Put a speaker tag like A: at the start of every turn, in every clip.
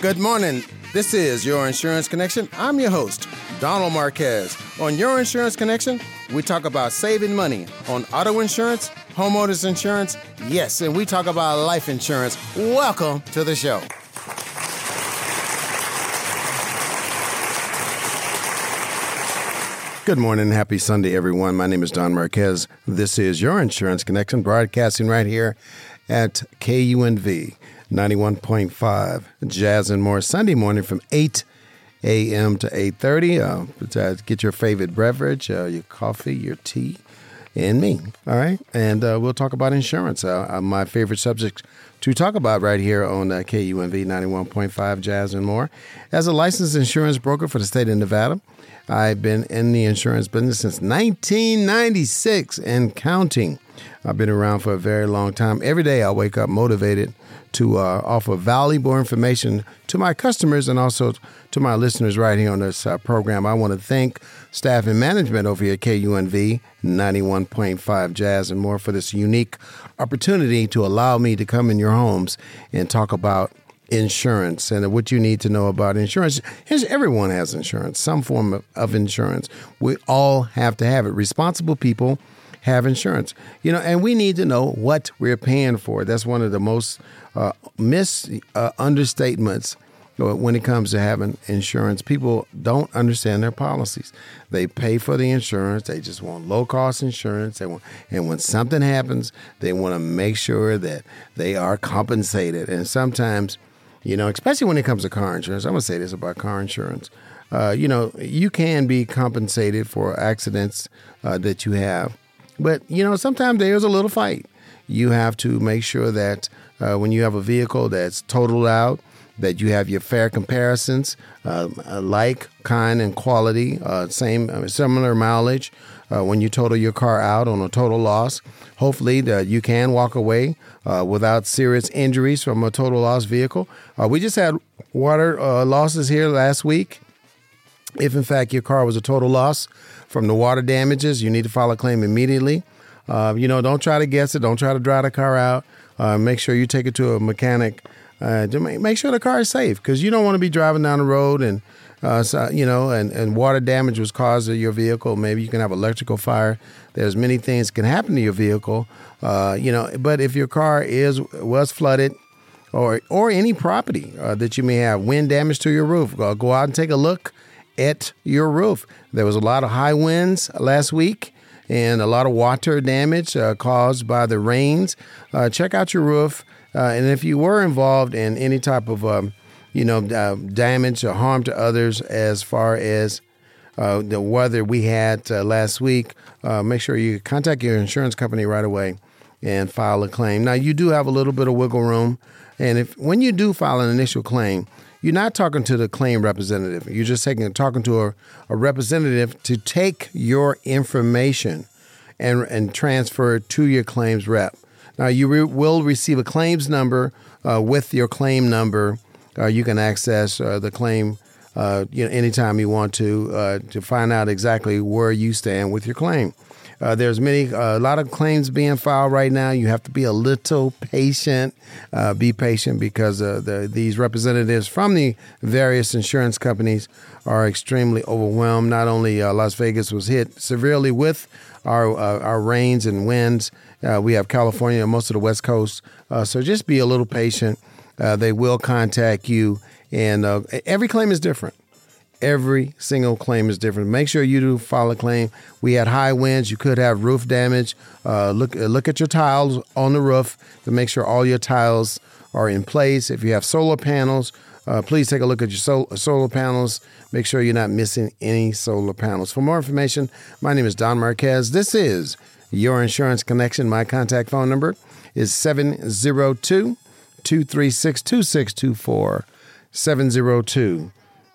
A: Good morning. This is Your Insurance Connection. I'm your host, Donald Marquez. On Your Insurance Connection, we talk about saving money on auto insurance, homeowners insurance, yes, and we talk about life insurance. Welcome to the show. Good morning. Happy Sunday, everyone. My name is Don Marquez. This is Your Insurance Connection, broadcasting right here at KUNV 91.5 Jazz and More Sunday morning from 8 a.m. to 8.30. Uh, get your favorite beverage, uh, your coffee, your tea, and me. All right? And uh, we'll talk about insurance, uh, uh, my favorite subject to talk about right here on uh, KUNV 91.5 Jazz and More. As a licensed insurance broker for the state of Nevada, I've been in the insurance business since 1996 and counting. I've been around for a very long time. Every day I wake up motivated to uh, offer valuable information to my customers and also to my listeners right here on this uh, program. I want to thank staff and management over here at KUNV 91.5 Jazz and more for this unique opportunity to allow me to come in your homes and talk about insurance and what you need to know about insurance. Here's, everyone has insurance, some form of, of insurance. We all have to have it. Responsible people have insurance. You know, and we need to know what we're paying for. That's one of the most uh, uh, when it comes to having insurance. People don't understand their policies. They pay for the insurance. They just want low cost insurance. They want, and when something happens, they want to make sure that they are compensated. And sometimes, you know, especially when it comes to car insurance, I'm gonna say this about car insurance. Uh, you know, you can be compensated for accidents uh, that you have, but you know, sometimes there's a little fight. You have to make sure that uh, when you have a vehicle that's totaled out, that you have your fair comparisons, uh, like, kind, and quality, uh, same, uh, similar mileage. Uh, when you total your car out on a total loss, hopefully that you can walk away uh, without serious injuries from a total loss vehicle. we just had water losses here last week. If in fact your car was a total loss from the water damages, you need to file a claim immediately. you know, don't try to guess it. Don't try to drive the car out. Uh, make sure you take it to a mechanic uh, to make sure the car is safe because you don't want to be driving down the road and uh, so, you know, and, and water damage was caused to your vehicle. Maybe you can have electrical fire. There's many things can happen to your vehicle, uh, you know. But if your car is was flooded, or or any property uh, that you may have, wind damage to your roof, go, go out and take a look at your roof. There was a lot of high winds last week and a lot of water damage uh, caused by the rains. Uh, check out your roof. Uh, and if you were involved in any type of, um, you know, uh, damage or harm to others as far as uh, the weather we had uh, last week, make sure you contact your insurance company right away and file a claim. Now, you do have a little bit of wiggle room. And if when you do file an initial claim, you're not talking to the claim representative. You're just taking talking to a, a representative to take your information and and transfer it to your claims rep. Now you re- will receive a claims number uh, with your claim number. Uh, you can access uh, the claim uh, you know anytime you want to to find out exactly where you stand with your claim. Uh, there's many, uh, a lot of claims being filed right now. You have to be a little patient. Uh, be patient because the, these representatives from the various insurance companies are extremely overwhelmed. Not only Las Vegas was hit severely with our our rains and winds. we have California, and most of the West Coast. so just be a little patient. They will contact you, and every claim is different. Every single claim is different. Make sure you do file a claim. We had high winds. You could have roof damage. Uh, look uh, look at your tiles on the roof to make sure all your tiles are in place. If you have solar panels, uh, please take a look at your sol- solar panels. Make sure you're not missing any solar panels. For more information, my name is Don Marquez. This is Your Insurance Connection. My contact phone number is 702 236 2624. 702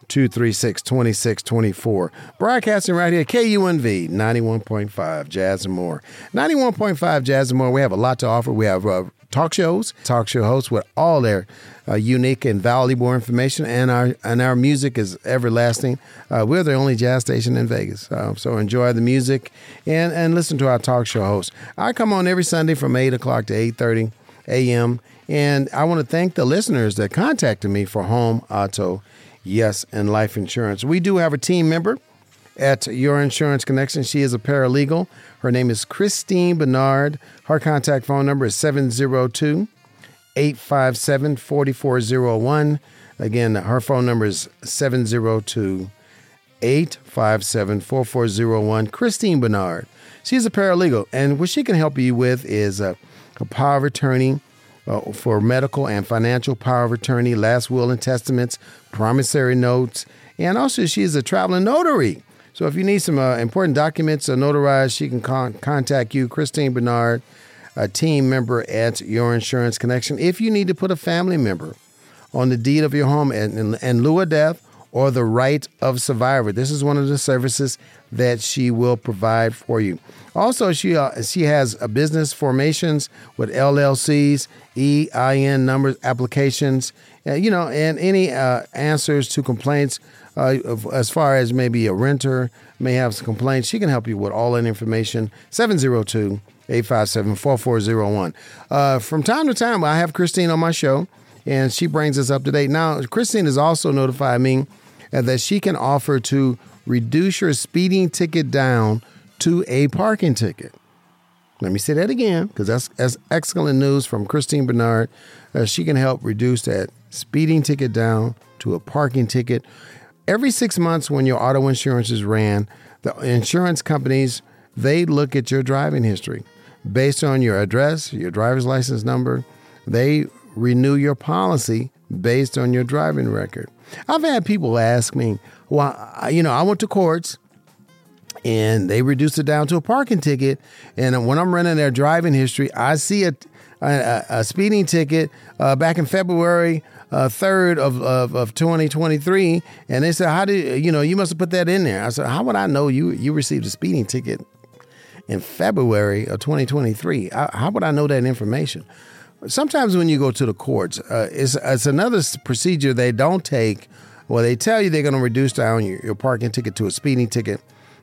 A: 236 2624. Broadcasting right here, KUNV 91.5, Jazz and More. 91.5 Jazz and More. We have a lot to offer. We have uh, talk shows, talk show hosts with all their uh, unique and valuable information, and our and our music is everlasting. Uh, we're the only jazz station in Vegas, uh, so enjoy the music and and listen to our talk show hosts. I come on every Sunday from eight o'clock to eight thirty a.m. And I want to thank the listeners that contacted me for home, auto, yes, and life insurance. We do have a team member at Your Insurance Connection. She is a paralegal. Her name is Christine Bernard. Her contact phone number is 702 857 4401. Again, her phone number is 702 857 4401. Christine Bernard. She's a paralegal, and what she can help you with is a, a power of attorney uh, for medical and financial power of attorney, last will and testaments, promissory notes, and also she is a traveling notary. So if you need some uh, important documents uh, notarized, she can con- contact you, Christine Bernard, a team member at Your Insurance Connection. If you need to put a family member on the deed of your home and in, in lieu of death or the right of survivor, this is one of the services that she will provide for you. Also, she uh, she has a business formations with LLCs, EIN numbers, applications, uh, you know, and any uh, answers to complaints uh, as far as maybe a renter may have some complaints. She can help you with all that information. 702 857 4401. Uh, from time to time, I have Christine on my show, and she brings us up to date. Now, Christine has also notified me uh, that she can offer to reduce your speeding ticket down to a parking ticket. Let me say that again because that's, that's excellent news from Christine Bernard. Uh, she can help reduce that speeding ticket down to a parking ticket. Every six months, when your auto insurance is ran, the insurance companies they look at your driving history based on your address, your driver's license number. They renew your policy based on your driving record. I've had people ask me, "Well, you know, I went to courts." And they reduced it down to a parking ticket. And when I'm running their driving history, I see a, a, a speeding ticket uh, back in February uh, 3rd of, of, of 2023. And they said, How did you know, you must have put that in there? I said, How would I know you, you received a speeding ticket in February of 2023? How, how would I know that information? Sometimes when you go to the courts, uh, it's, it's another procedure they don't take. Well, they tell you they're going to reduce down your, your parking ticket to a speeding ticket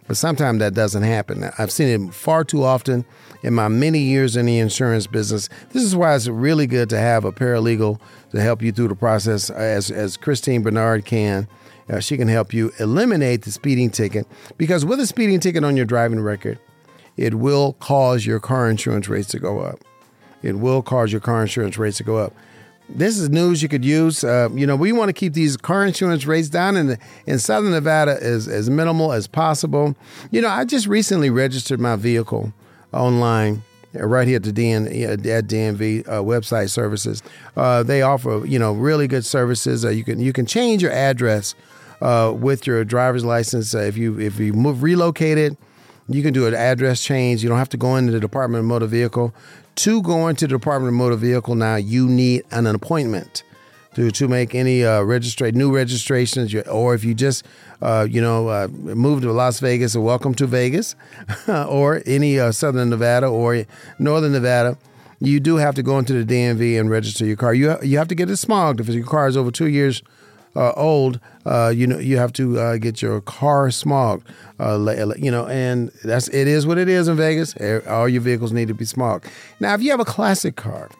A: but sometimes that doesn't happen. I've seen it far too often in my many years in the insurance business. This is why it's really good to have a paralegal to help you through the process, as, as Christine Bernard can. Uh, she can help you eliminate the speeding ticket because with a speeding ticket on your driving record, it will cause your car insurance rates to go up. It will cause your car insurance rates to go up this is news you could use. Uh, you know, we want to keep these car insurance rates down in in Southern Nevada as as minimal as possible. You know, I just recently registered my vehicle online uh, right here at the DN at DMV uh, website services. Uh, they offer you know really good services. Uh, you can you can change your address uh, with your driver's license if you if you move relocated. You can do an address change. You don't have to go into the Department of Motor Vehicle to go into the Department of Motor Vehicle now, you need an appointment to to make any uh, registra- new registrations, or if you just uh, you know uh, move to Las Vegas, or welcome to Vegas, or any uh, Southern Nevada or Northern Nevada. You do have to go into the DMV and register your car. You you have to get it smogged if your car is over two years uh, old, uh, you know, you have to uh, get your car smogged. Uh, you know, and that's it is what it is in Vegas. All your vehicles need to be smogged. Now, if you have a classic car,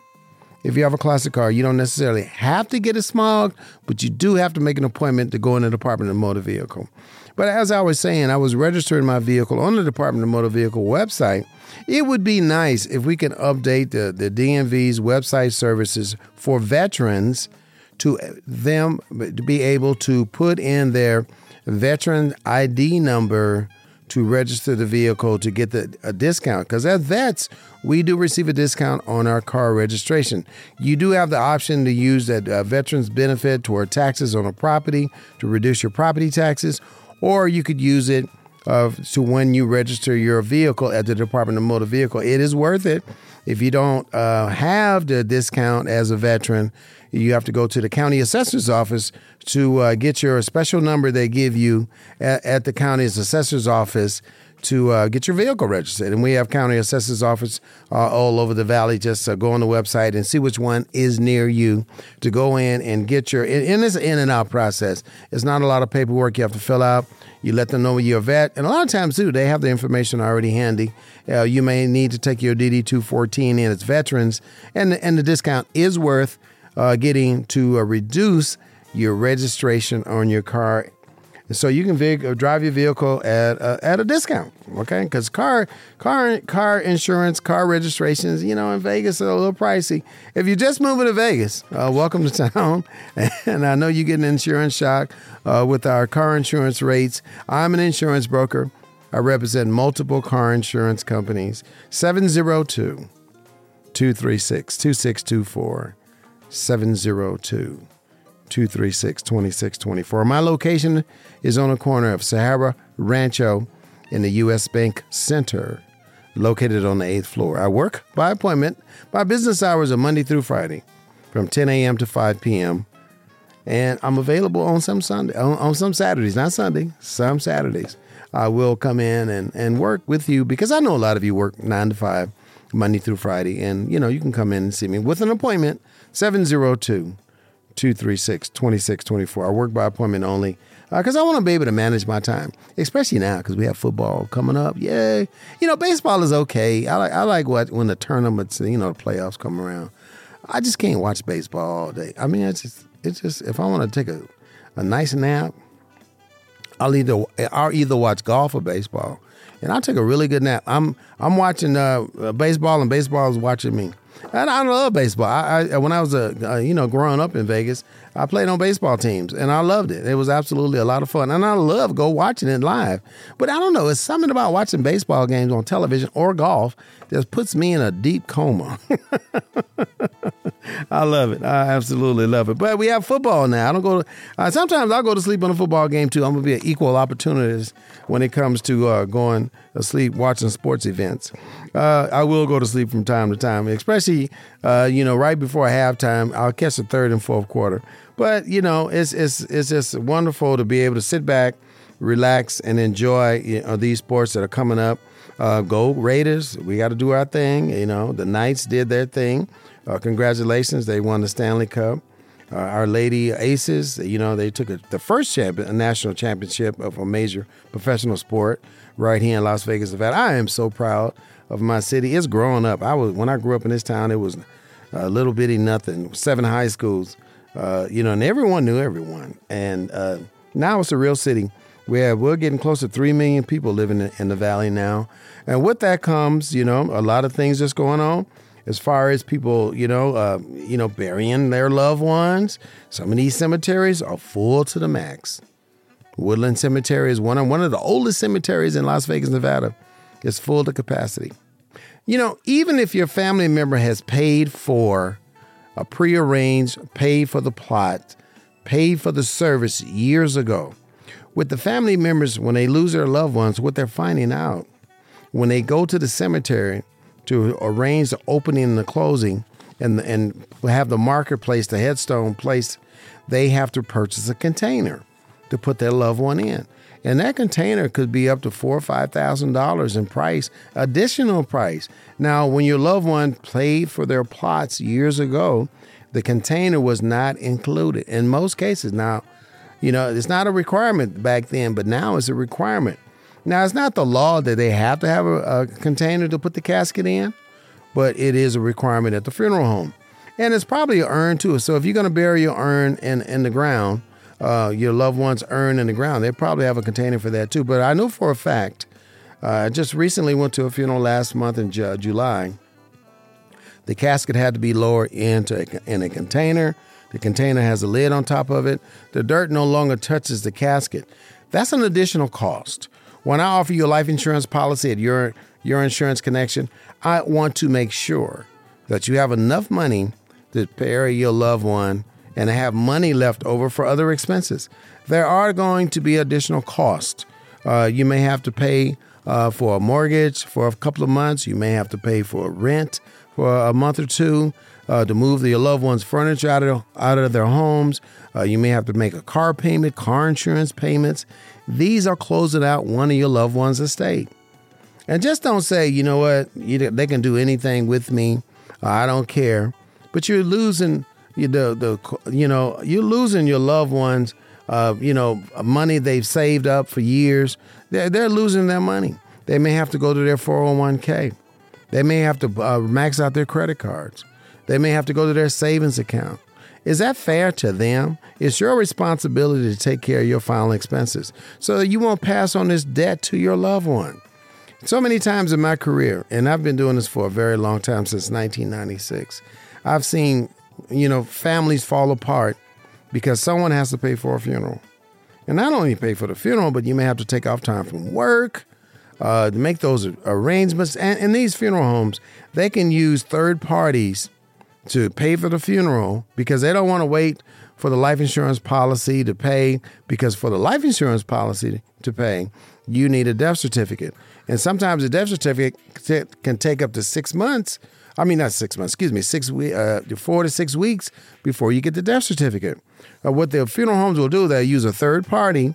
A: if you have a classic car, you don't necessarily have to get it smogged, but you do have to make an appointment to go in the Department of Motor Vehicle. But as I was saying, I was registering my vehicle on the Department of Motor Vehicle website. It would be nice if we can update the, the DMV's website services for veterans to them to be able to put in their veteran ID number to register the vehicle to get the, a discount. Because as vets, we do receive a discount on our car registration. You do have the option to use that uh, veterans benefit toward taxes on a property to reduce your property taxes, or you could use it of to when you register your vehicle at the Department of Motor Vehicle. It is worth it. If you don't uh, have the discount as a veteran, you have to go to the county assessor's office to uh, get your special number they give you at, at the county's assessor's office to uh, get your vehicle registered. And we have county assessor's office uh, all over the valley. Just uh, go on the website and see which one is near you to go in and get your. And it's an in and out process. It's not a lot of paperwork you have to fill out. You let them know you're a vet, and a lot of times too, they have the information already handy. Uh, you may need to take your DD two fourteen in. It's veterans, and and the discount is worth uh, getting to uh, reduce your registration on your car so you can vehicle, drive your vehicle at a, at a discount, okay? Because car car car insurance, car registrations, you know, in Vegas are a little pricey. If you're just moving to Vegas, uh, welcome to town, and I know you get an insurance shock uh, with our car insurance rates. I'm an insurance broker. I represent multiple car insurance companies. 702 236 2624. 702 236 2624. My location is on the corner of Sahara Rancho in the U.S. Bank Center, located on the eighth floor. I work by appointment. My business hours are Monday through Friday from 10 a.m. to 5 p.m. And I'm available on some Sunday, on, on some Saturdays, not Sunday, some Saturdays. I will come in and, and work with you because I know a lot of you work nine to five, Monday through Friday. And, you know, you can come in and see me with an appointment, 702 236 2624. I work by appointment only because uh, I want to be able to manage my time, especially now because we have football coming up. Yay! You know, baseball is okay. I like I like what when the tournaments, you know, the playoffs come around. I just can't watch baseball all day. I mean, it's just it's just if I want to take a, a nice nap, I'll either I'll either watch golf or baseball, and I take a really good nap. I'm I'm watching uh, baseball and baseball is watching me. And I love baseball. I, I when I was a uh, you know growing up in Vegas, I played on baseball teams and I loved it. It was absolutely a lot of fun, and I love go watching it live. But I don't know, it's something about watching baseball games on television or golf that puts me in a deep coma. I love it. I absolutely love it. But we have football now. I don't go. To, uh, sometimes I'll go to sleep on a football game too. I'm gonna be an equal opportunist when it comes to uh, going to sleep watching sports events. Uh, I will go to sleep from time to time, especially uh, you know right before halftime. I'll catch the third and fourth quarter. But you know, it's it's it's just wonderful to be able to sit back, relax, and enjoy you know, these sports that are coming up. Uh, go Raiders! We got to do our thing. You know, the Knights did their thing. Uh, congratulations, they won the Stanley Cup. Uh, our Lady Aces, you know, they took a, the first a national championship of a major professional sport right here in Las Vegas, Nevada. I am so proud of my city. It's growing up. I was when I grew up in this town, it was a little bitty nothing. Seven high schools, uh, you know, and everyone knew everyone. And uh, now it's a real city. We have, we're getting close to three million people living in, in the valley now, and with that comes, you know, a lot of things just going on as far as people, you know, uh, you know, burying their loved ones. Some of these cemeteries are full to the max. Woodland Cemetery is one of one of the oldest cemeteries in Las Vegas, Nevada. It's full to capacity. You know, even if your family member has paid for a prearranged, paid for the plot, paid for the service years ago, with the family members, when they lose their loved ones, what they're finding out when they go to the cemetery to arrange the opening and the closing and and have the marker placed, the headstone placed, they have to purchase a container to put their loved one in. And that container could be up to four or five thousand dollars in price, additional price. Now, when your loved one paid for their plots years ago, the container was not included in most cases. Now, you know, it's not a requirement back then, but now it's a requirement. Now, it's not the law that they have to have a, a container to put the casket in, but it is a requirement at the funeral home. And it's probably an urn too. So if you're going to bury your urn in, in the ground, uh, your loved one's urn in the ground, they probably have a container for that too. But I know for a fact, uh, I just recently went to a funeral last month in Ju- July. The casket had to be lowered into a, in a container. The container has a lid on top of it. The dirt no longer touches the casket. That's an additional cost. When I offer you a life insurance policy at your your insurance connection, I want to make sure that you have enough money to bury your loved one and have money left over for other expenses. There are going to be additional costs Uh, you may have to pay uh, for a mortgage for a couple of months. You may have to pay for rent for a month or two uh, to move your loved one's furniture out of out of their homes. Uh, you may have to make a car payment, car insurance payments. These are closing out one of your loved one's estate. And just don't say, you know what, you, they can do anything with me. I don't care. But you're losing the the you know you're losing your loved ones. Uh, you know money they've saved up for years. They're, they're losing their money. They may have to go to their 401k. They may have to uh, max out their credit cards. They may have to go to their savings account. Is that fair to them? It's your responsibility to take care of your final expenses so that you won't pass on this debt to your loved one. So many times in my career, and I've been doing this for a very long time since 1996, I've seen, you know, families fall apart because someone has to pay for a funeral. And not only pay for the funeral, but you may have to take off time from work uh, to make those arrangements. And in these funeral homes, they can use third parties to pay for the funeral because they don't want to wait for the life insurance policy to pay because for the life insurance policy to pay, you need a death certificate. And sometimes a death certificate can take up to six months. I mean, not six months, excuse me, six uh, four to six weeks before you get the death certificate. Uh, what the funeral homes will do, they'll use a third party.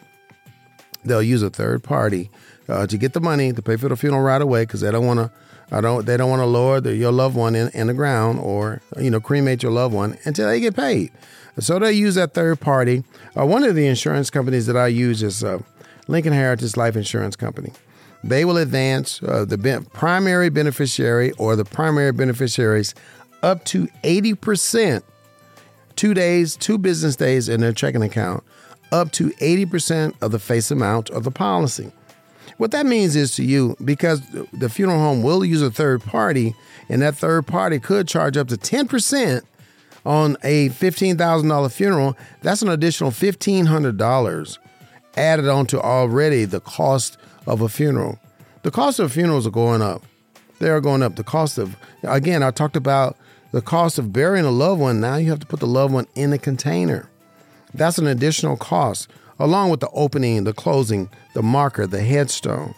A: They'll use a third party uh, to get the money to pay for the funeral right away because they don't want to I don't. They don't want to lower the, your loved one in, in the ground or you know cremate your loved one until they get paid. So they use that third party. Uh, one of the insurance companies that I use is uh, Lincoln Heritage Life Insurance Company. They will advance uh, the be- primary beneficiary or the primary beneficiaries up to eighty percent, two days, two business days in their checking account, up to eighty percent of the face amount of the policy. What that means is to you, because the funeral home will use a third party, and that third party could charge up to 10% on a $15,000 funeral, that's an additional $1,500 added on to already the cost of a funeral. The cost of funerals are going up. They are going up. The cost of, again, I talked about the cost of burying a loved one. Now you have to put the loved one in a container. That's an additional cost along with the opening, the closing, the marker, the headstone.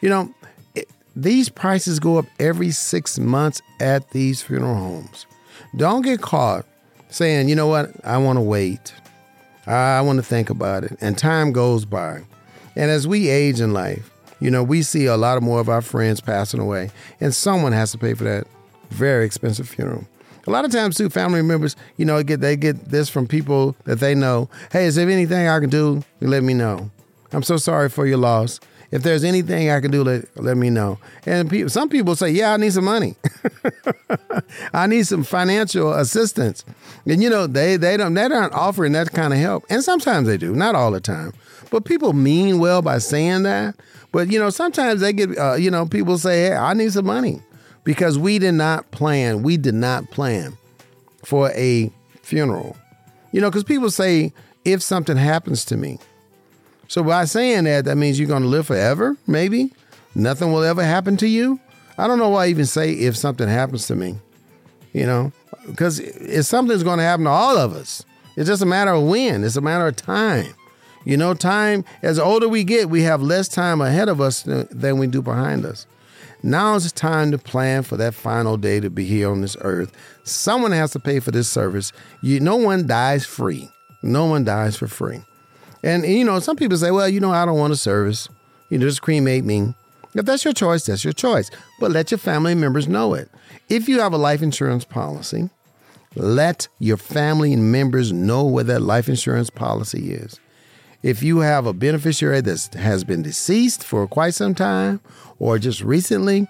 A: You know, it, these prices go up every six months at these funeral homes. Don't get caught saying, you know what, I want to wait. I want to think about it. And time goes by. And as we age in life, you know, we see a lot more of our friends passing away, and someone has to pay for that very expensive funeral. A lot of times, too, family members, you know, get they get this from people that they know. Hey, is there anything I can do? Let me know. I'm so sorry for your loss. If there's anything I can do, let, let me know. And people, some people say, yeah, I need some money. I need some financial assistance. And you know, they they don't they aren't offering that kind of help. And sometimes they do, not all the time. But people mean well by saying that. But you know, sometimes they get uh, you know, people say, hey, I need some money because we did not plan, we did not plan for a funeral. You know, because people say, if something happens to me. So by saying that, that means you're going to live forever, maybe? Nothing will ever happen to you? I don't know why I even say if something happens to me, you know, because if something's going to happen to all of us, it's just a matter of when, it's a matter of time. You know, time, as older we get, we have less time ahead of us than we do behind us. Now is the time to plan for that final day to be here on this earth. Someone has to pay for this service. You, no one dies free. No one dies for free. And, and, you know, some people say, well, you know, I don't want a service. You know, just cremate me. If that's your choice, that's your choice. But let your family members know it. If you have a life insurance policy, let your family members know where that life insurance policy is. If you have a beneficiary that has been deceased for quite some time or just recently,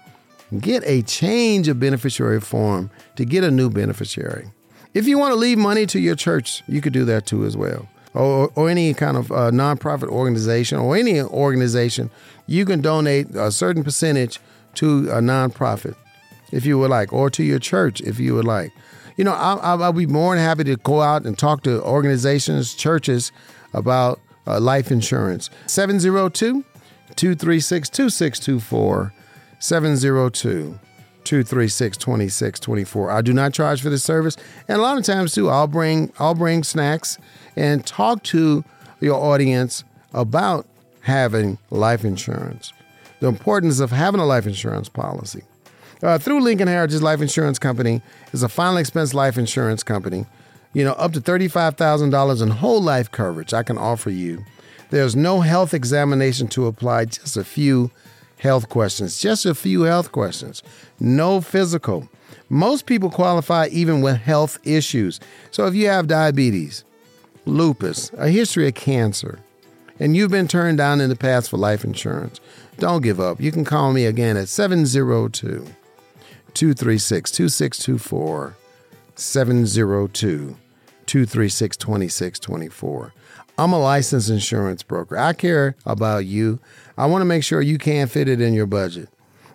A: get a change of beneficiary form to get a new beneficiary. If you want to leave money to your church, you could do that too as well. Or, or any kind of uh, nonprofit organization or any organization, you can donate a certain percentage to a nonprofit if you would like, or to your church if you would like. You know, I'll, I'll be more than happy to go out and talk to organizations, churches about uh, life insurance. 702 236 2624. 702 236 2624. I do not charge for this service. And a lot of times too, I'll bring I'll bring snacks and talk to your audience about having life insurance, the importance of having a life insurance policy. Uh, through Lincoln Heritage Life Insurance Company is a final expense life insurance company. You know, up to $35,000 in whole life coverage I can offer you. There's no health examination to apply, just a few health questions, just a few health questions. No physical. Most people qualify even with health issues. So if you have diabetes, lupus, a history of cancer, and you've been turned down in the past for life insurance, don't give up. You can call me again at 702 236 2624. 702 236 2624. I'm a licensed insurance broker. I care about you. I want to make sure you can fit it in your budget.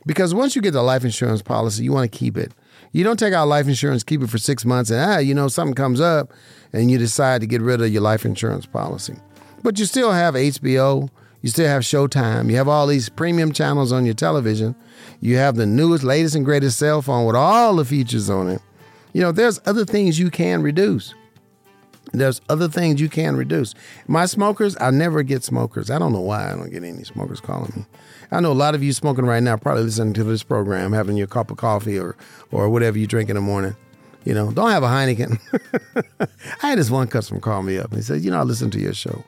A: Because once you get the life insurance policy, you want to keep it. You don't take out life insurance, keep it for six months, and ah, you know, something comes up and you decide to get rid of your life insurance policy. But you still have HBO, you still have Showtime, you have all these premium channels on your television, you have the newest, latest, and greatest cell phone with all the features on it. You know, there's other things you can reduce. There's other things you can reduce. My smokers, I never get smokers. I don't know why I don't get any smokers calling me. I know a lot of you smoking right now, probably listening to this program, having your cup of coffee or or whatever you drink in the morning. You know, don't have a Heineken. I had this one customer call me up and he said, you know, I listen to your show.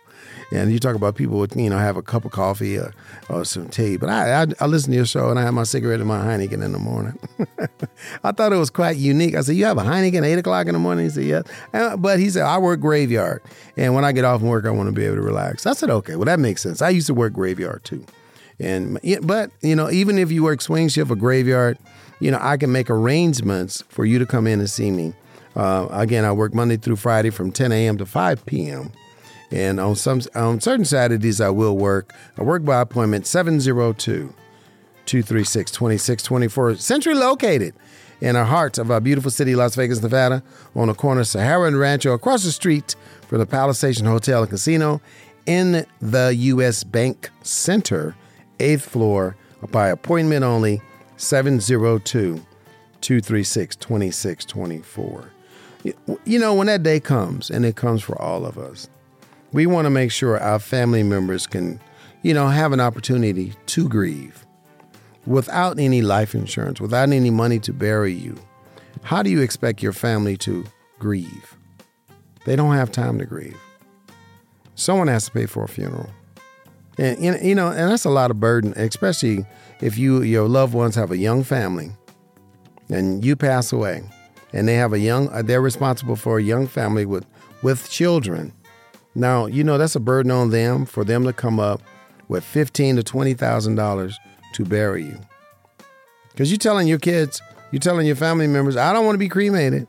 A: And you talk about people with, you know, have a cup of coffee or, or some tea. But I, I, I listen to your show and I have my cigarette and my Heineken in the morning. I thought it was quite unique. I said, You have a Heineken at 8 o'clock in the morning? He said, Yes. Uh, but he said, I work graveyard. And when I get off work, I want to be able to relax. I said, Okay, well, that makes sense. I used to work graveyard too. And but you know, even if you work swing shift or graveyard, you know, I can make arrangements for you to come in and see me. Uh, again, I work Monday through Friday from 10 a.m. to 5 p.m. And on some on certain Saturdays, I will work. I work by appointment 702 236 2624, centrally located in the heart of our beautiful city, Las Vegas, Nevada, on the corner of Sahara and Rancho, across the street from the Palace Station Hotel and Casino, in the U.S. Bank Center, eighth floor, by appointment only, 702 236 2624. You know, when that day comes, and it comes for all of us, we want to make sure our family members can, you know, have an opportunity to grieve without any life insurance, without any money to bury you. How do you expect your family to grieve? They don't have time to grieve. Someone has to pay for a funeral. And you know, and that's a lot of burden, especially if you your loved ones have a young family and you pass away and they have a young they're responsible for a young family with with children now, you know that's a burden on them for them to come up with fifteen to twenty thousand dollars to bury you. Because you're telling your kids, you're telling your family members, I don't want to be cremated.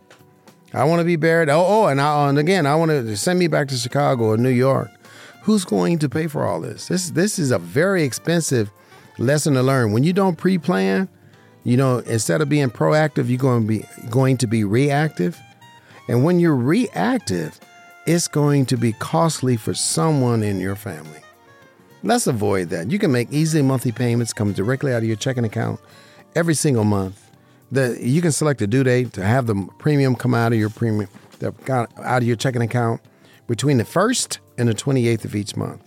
A: I want to be buried. Oh, oh, and, I, and again, I want to send me back to Chicago or New York. Who's going to pay for all this? This this is a very expensive lesson to learn. When you don't pre-plan, you know, instead of being proactive, you're going to be going to be reactive. And when you're reactive, it's going to be costly for someone in your family. Let's avoid that. You can make easy monthly payments come directly out of your checking account every single month. The, you can select a due date to have the premium come out of your premium out of your checking account between the 1st and the 28th of each month.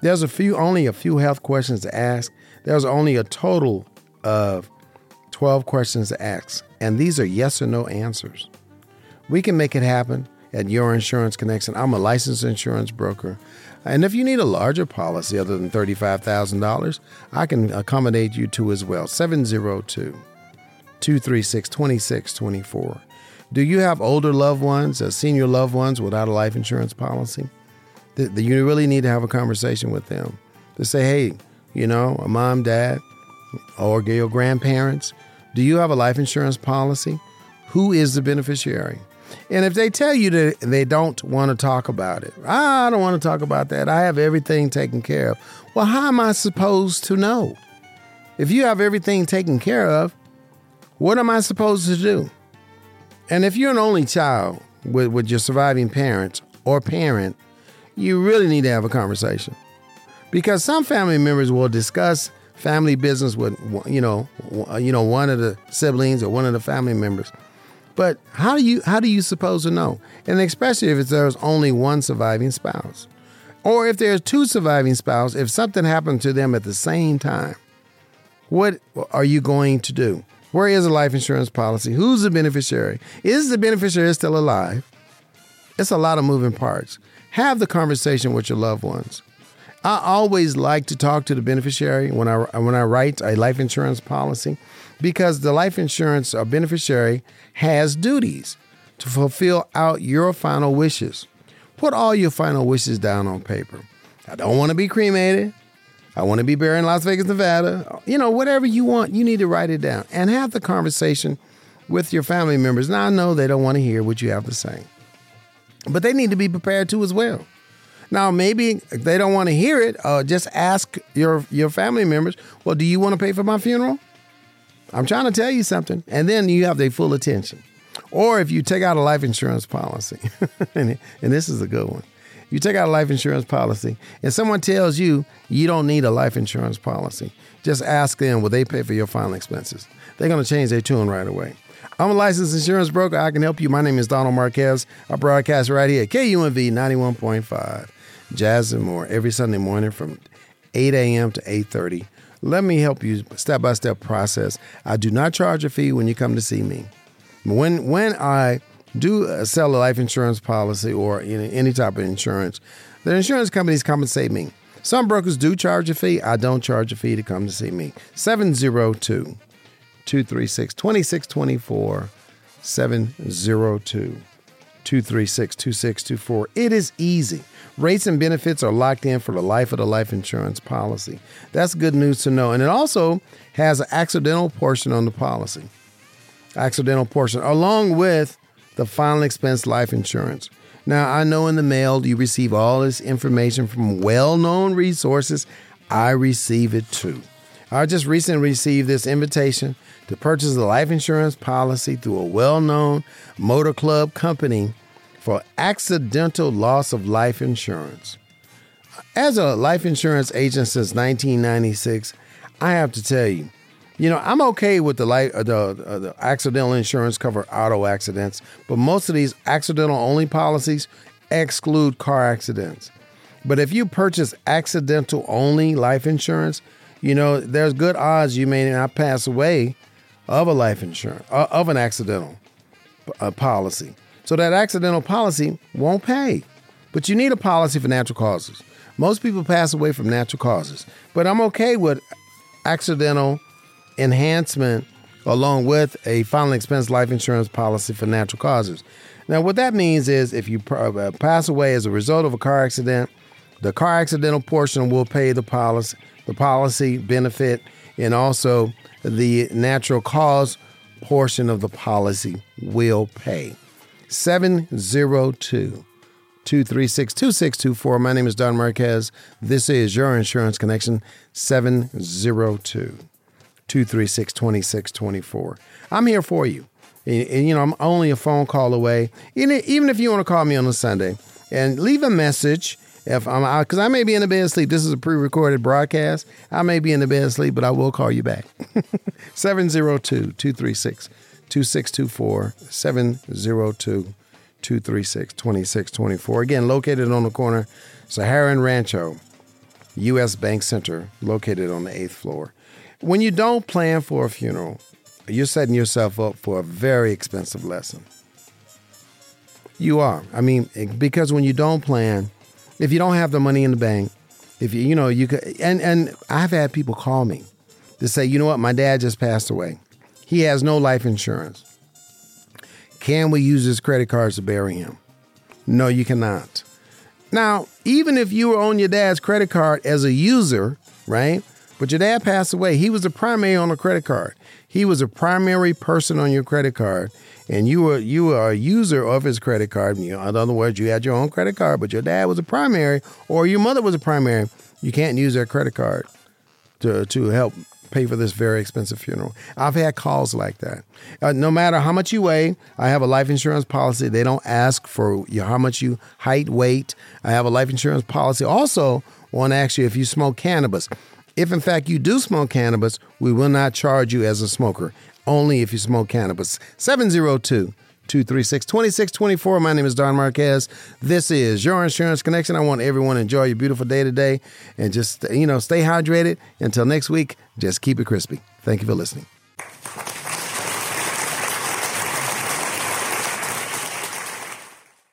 A: There's a few only a few health questions to ask. There's only a total of 12 questions to ask, and these are yes or no answers. We can make it happen at Your Insurance Connection. I'm a licensed insurance broker. And if you need a larger policy other than $35,000, I can accommodate you too as well. 702 236 2624. Do you have older loved ones, uh, senior loved ones without a life insurance policy? That you really need to have a conversation with them to say, hey, you know, a mom, dad, or your grandparents, do you have a life insurance policy? Who is the beneficiary? And if they tell you that they don't want to talk about it, I don't want to talk about that. I have everything taken care of. Well, how am I supposed to know? If you have everything taken care of, what am I supposed to do? And if you're an only child with, with your surviving parents or parent, you really need to have a conversation. Because some family members will discuss family business with you know you know one of the siblings or one of the family members but how do you how do you suppose to know? And especially if there's only one surviving spouse. Or if there's two surviving spouses, if something happened to them at the same time, what are you going to do? Where is a life insurance policy? Who's the beneficiary? Is the beneficiary still alive? It's a lot of moving parts. Have the conversation with your loved ones. I always like to talk to the beneficiary when I when I write a life insurance policy because the life insurance or beneficiary has duties to fulfill out your final wishes. Put all your final wishes down on paper. I don't want to be cremated. I want to be buried in Las Vegas, Nevada. You know, whatever you want, you need to write it down and have the conversation with your family members. Now, I know they don't want to hear what you have to say, but they need to be prepared too as well. Now, maybe they don't want to hear it. Uh, just ask your your family members. Well, do you want to pay for my funeral? I'm trying to tell you something, and then you have their full attention. Or if you take out a life insurance policy, and, this is a good one, you take out a life insurance policy, and someone tells you you don't need a life insurance policy, just ask them will they pay for your final expenses. They're going to change their tune right away. I'm a licensed insurance broker. I can help you. My name is Donald Marquez. I broadcast right here at KUNV 91.5, Jazz and more every Sunday morning from 8 a.m. to 8:30. Let me help you step by step process. I do not charge a fee when you come to see me. When when I do uh, sell a life insurance policy or any type of insurance, the insurance companies compensate me. Some brokers do charge a fee. I don't charge a fee to come to see me. 702 236 2624. 702 236 2624. It is easy. Rates and benefits are locked in for the life of the life insurance policy. That's good news to know. And it also has an accidental portion on the policy. Accidental portion, along with the final expense life insurance. Now, I know in the mail you receive all this information from well known resources. I receive it too. I just recently received this invitation to purchase a life insurance policy through a well known motor club company for accidental loss of life insurance. As a life insurance agent since 1996, I have to tell you, you know, I'm okay with the life, uh, the, uh, the accidental insurance cover auto accidents, but most of these accidental only policies exclude car accidents. But if you purchase accidental only life insurance, you know, there's good odds you may not pass away of a life insurance, uh, of an accidental uh, policy. So that accidental policy won't pay. But you need a policy for natural causes. Most people pass away from natural causes, but I'm okay with accidental enhancement along with a final expense life insurance policy for natural causes. Now, what that means is if you uh, pass away as a result of a car accident, the car accidental portion will pay the policy, the policy benefit, and also the natural cause portion of the policy will pay. 702 236 2624. My name is Don Marquez. This is your insurance connection 702 236 2624. I'm here for you. And, and, you know, I'm only a phone call away. Even if you want to call me on a Sunday and leave a message, if I'm because I may be in the bed asleep. This is a pre-recorded broadcast. I may be in the bed asleep, but I will call you back. 702 236 2624 702 236 2624. Again, located on the corner, Sahara and Rancho, U.S. Bank Center, located on the eighth floor. When you don't plan for a funeral, you're setting yourself up for a very expensive lesson. You are. I mean, because when you don't plan, if you don't have the money in the bank, if you, you know, you could, and, and I've had people call me to say, you know what, my dad just passed away. He has no life insurance. Can we use his credit cards to bury him? No, you cannot. Now, even if you were on your dad's credit card as a user, right? But your dad passed away. He was the primary on the credit card. He was a primary person on your credit card, and you were you were a user of his credit card. in other words, you had your own credit card, but your dad was a primary, or your mother was a primary. You can't use their credit card to to help pay for this very expensive funeral. I've had calls like that. Uh, no matter how much you weigh, I have a life insurance policy. They don't ask for you, how much you height, weight. I have a life insurance policy. Also, want to ask you if you smoke cannabis. If in fact you do smoke cannabis, we will not charge you as a smoker, only if you smoke cannabis. 702 236 2624. My name is Don Marquez. This is Your Insurance Connection. I want everyone to enjoy your beautiful day today and just, you know, stay hydrated. Until next week, just keep it crispy. Thank you for listening.